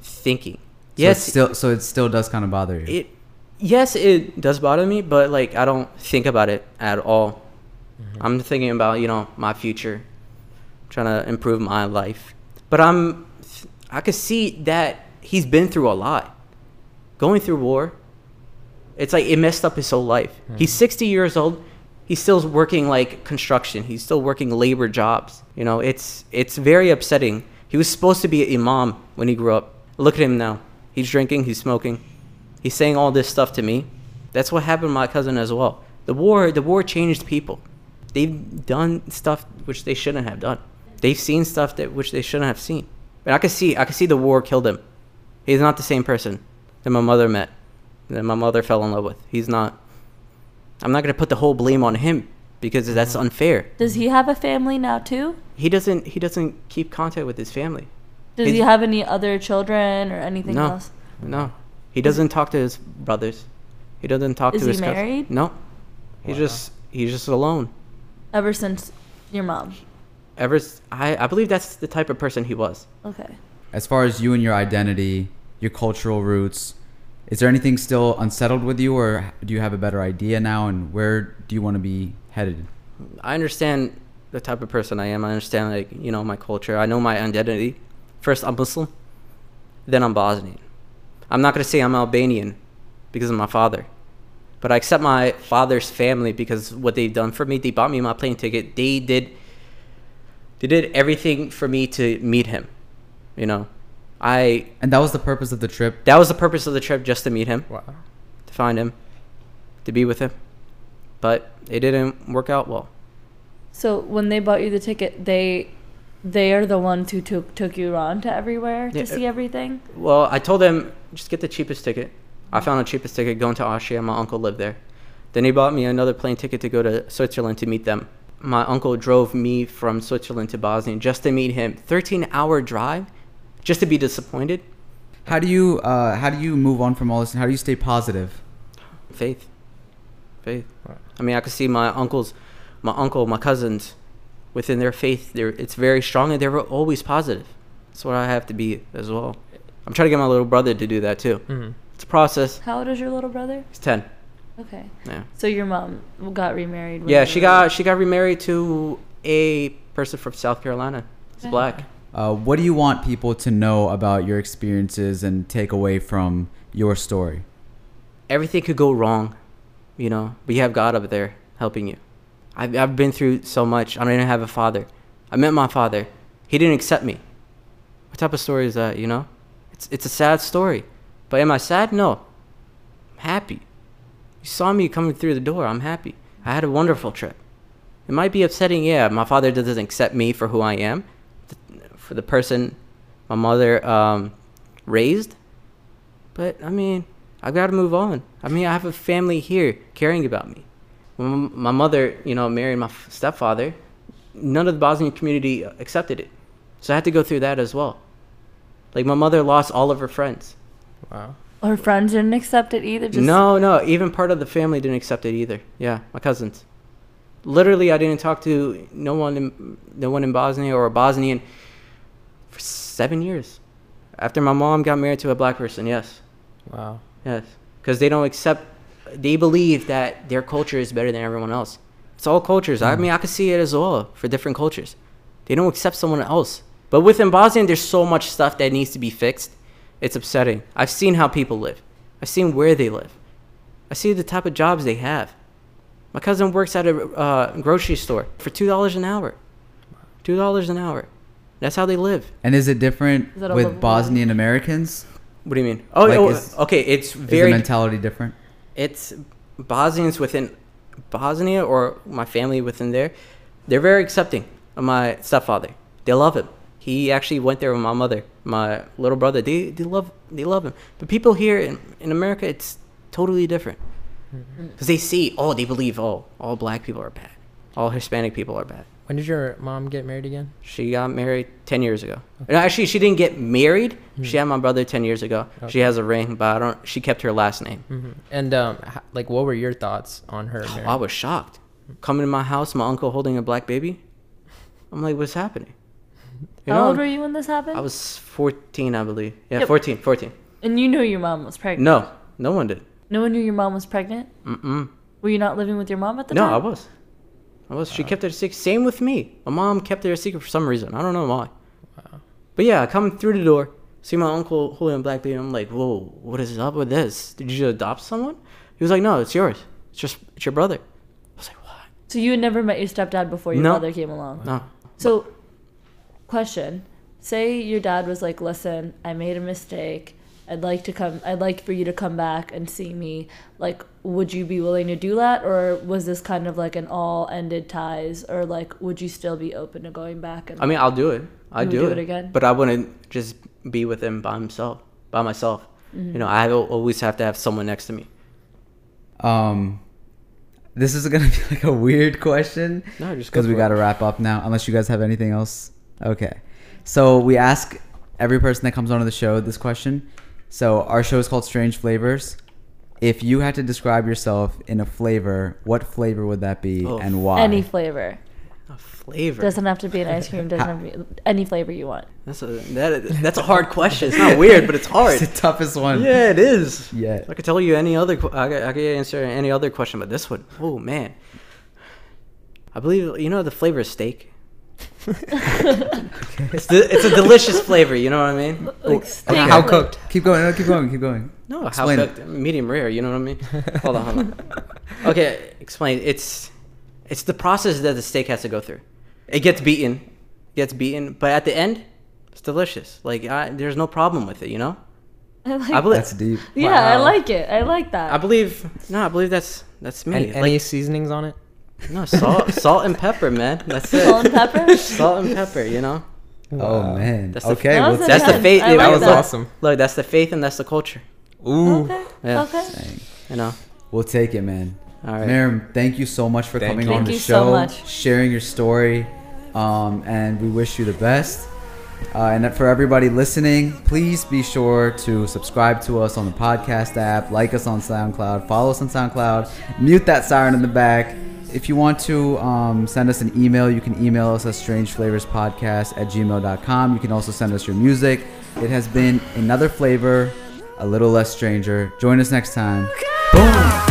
thinking. So yes, still, so it still does kind of bother you. it yes it does bother me but like i don't think about it at all. Mm-hmm. I'm thinking about you know my future trying to improve my life. But i'm i could see that he's been through a lot. Going through war it's like it messed up his whole life. Mm-hmm. He's 60 years old. He's still working like construction. He's still working labor jobs. You know it's it's very upsetting. He was supposed to be an imam when he grew up. Look at him now. He's drinking he's smoking he's saying all this stuff to me. That's what happened to my cousin as well. The war the war changed people. They've done stuff which they shouldn't have done. They've seen stuff that which they shouldn't have seen. And i could see i could see the war killed him. He's not the same person that my mother met that my mother fell in love with. He's not. I'm not going to put the whole blame on him because that's mm-hmm. unfair. Does he have a family now too? he doesn't he doesn't keep contact with his family. Does he have any other children or anything No. else? no he doesn't talk to his brothers he doesn't talk Is to he his cousins. Is he married? no he's Wow. just he's just alone Ever since your mom? ever I I believe that's the type of person he was Okay. As far as you and your identity, your cultural roots, is there anything still unsettled with you or do you have a better idea now and where do you want to be headed? I understand the type of person I am. I understand like you know my culture. I know my identity. First, I'm Muslim, then I'm Bosnian. I'm not gonna say I'm Albanian because of my father. But I accept my father's family because what they've done for me. They bought me my plane ticket. They did they did everything for me to meet him. You know. I And that was the purpose of the trip. that was the purpose of the trip just to meet him, Wow. to find him, to be with him. But it didn't work out well. So when they bought you the ticket, they they are the ones who took took you around to everywhere to Yeah, see uh, everything. Well, I told them just get the cheapest ticket. I found the cheapest ticket going to Austria. My uncle lived there. Then he bought me another plane ticket to go to Switzerland to meet them. My uncle drove me from Switzerland to Bosnia just to meet him. 13 hour drive just to be disappointed. How do you uh, how do you move on from all this and how do you stay positive? Faith. Faith. Right. I mean, I could see my uncles, my uncle, my cousins within their faith. They're, it's very strong and they're always positive. That's what I have to be as well. I'm trying to get my little brother to do that too. hmm It's a process. How old is your little brother? He's 10. Okay. Yeah. So your mom got remarried. when Yeah, she were- got she got remarried to a person from South Carolina. He's Okay. black. Uh, what do you want people to know about your experiences and take away from your story? Everything could go wrong, you know, but you have God up there helping you. I've I've been through so much. I don't even have a father. I met my father. He didn't accept me. What type of story is that? You know, it's it's a sad story. But am I sad? No. I'm happy. You saw me coming through the door. I'm happy. I had a wonderful trip. It might be upsetting, yeah. My father doesn't accept me for who I am, for the person my mother um, raised. But I mean, I got to move on. I mean, I have a family here caring about me. When my mother, you know, married my stepfather, none of the Bosnian community accepted it. So I had to go through that as well. Like my mother lost all of her friends. Wow. Her friends didn't accept it either. Just no, no, even part of the family didn't accept it either. Yeah, my cousins. Literally, I didn't talk to no one in no one in Bosnia or a Bosnian for seven years. After my mom got married to a black person, yes. Wow. Yes, because they don't accept. They believe that their culture is better than everyone else. It's all cultures. I hmm. mean, I could see it as well for different cultures. They don't accept someone else. But within Bosnian, there's so much stuff that needs to be fixed. It's upsetting. I've seen how people live. I've seen where they live. I see the type of jobs they have. My cousin works at a uh, grocery store for two dollars an hour. Two dollars an hour. That's how they live. And is it different Is with Bosnian Americans? What do you mean? Oh, Like, oh, is- okay. It's Is the very mentality different? it's Bosnians within Bosnia or my family within there. They're very accepting of my stepfather. They love him. He actually went there with my mother, my little brother. They they love they love him. But people here in, in America, it's totally different because they see oh they believe oh all black people are bad, all Hispanic people are bad. When did your mom get married again? She got married ten years ago. No, actually, she didn't get married. She had my brother ten years ago. She has a ring, but I don't. She kept her last name. hmm And um, like, what were your thoughts on her? Oh. I was shocked. Coming to my house, my uncle holding a black baby. I'm like, what's happening? You How know, old were you when this happened? I was 14, I believe. Yeah, Yep. 14, 14. and you knew your mom was pregnant. No, no one did. No one knew your mom was pregnant. Mm-mm. Were you not living with your mom at the No, time? No, I was. I was. She kept it a secret. Same with me. My mom kept it a secret for some reason. I don't know why. Wow. But yeah, I come through the door, see my uncle holding a black baby. I'm like, whoa, what is up with this? Did you adopt someone? He was like, no, it's yours. It's just, it's your brother. I was like, what? So you had never met your stepdad before your No. mother came along. No. So, question: Say your dad was like, "Listen, I made a mistake. I'd like to come. I'd like for you to come back and see me." Like, would you be willing to do that, or was this kind of like an all-ended ties, or like, would you still be open to going back? And I mean, I'll do it. I do, do it. it again? But I wouldn't just be with him by himself, by myself. Mm-hmm. You know, I always have to have someone next to me. Um, this is gonna be like a weird question No, just because we for got to it. wrap up now. Unless you guys have anything else. Okay, so we ask every person that comes onto the show this question. So our show is called Strange Flavors. If you had to describe yourself in a flavor, what flavor would that be Oh, and why? any flavor A flavor. doesn't have to be an ice cream. Doesn't have to be any flavor you want. That's a that, that's a hard question. It's not weird, but it's hard. It's the toughest one. yeah, it is. Yeah. I could tell you any other. I could, I could answer any other question, but this one, oh man. I believe you know the flavor of steak. It's, de- it's a delicious flavor. You know what I mean? Like steak, How cooked? Keep going. No, keep going. Keep going. No, how Explain it. cooked? Medium rare. You know what I mean? hold on, hold on. Okay, explain. It's it's the process that the steak has to go through. It gets beaten, gets beaten, but at the end, it's delicious. Like I, there's no problem with it. You know? I like I believe. That's deep. Yeah, I like it. I like that. I believe. No, I believe that's that's me. And, like any seasonings on it? No salt, salt and pepper, man. That's it. Salt and pepper. Salt and pepper. You know? Oh man. That's the- okay. That well, was That's the intense. faith. I that was that. awesome. Look, that's the faith and that's the culture. Ooh. Okay. Yeah. Okay. dang. You know? We'll take it, man. All right. Miriam, thank you so much for Thank coming you. on Thank the you so show, much. sharing your story, um, and we wish you the best. Uh, and for everybody listening, please be sure to subscribe to us on the podcast app, like us on SoundCloud, follow us on SoundCloud, mute that siren in the back. If you want to um, send us an email, you can email us at strangeflavorspodcast at gmail.com. You can also send us your music. It has been another flavor, a little less stranger. Join us next time. Boom!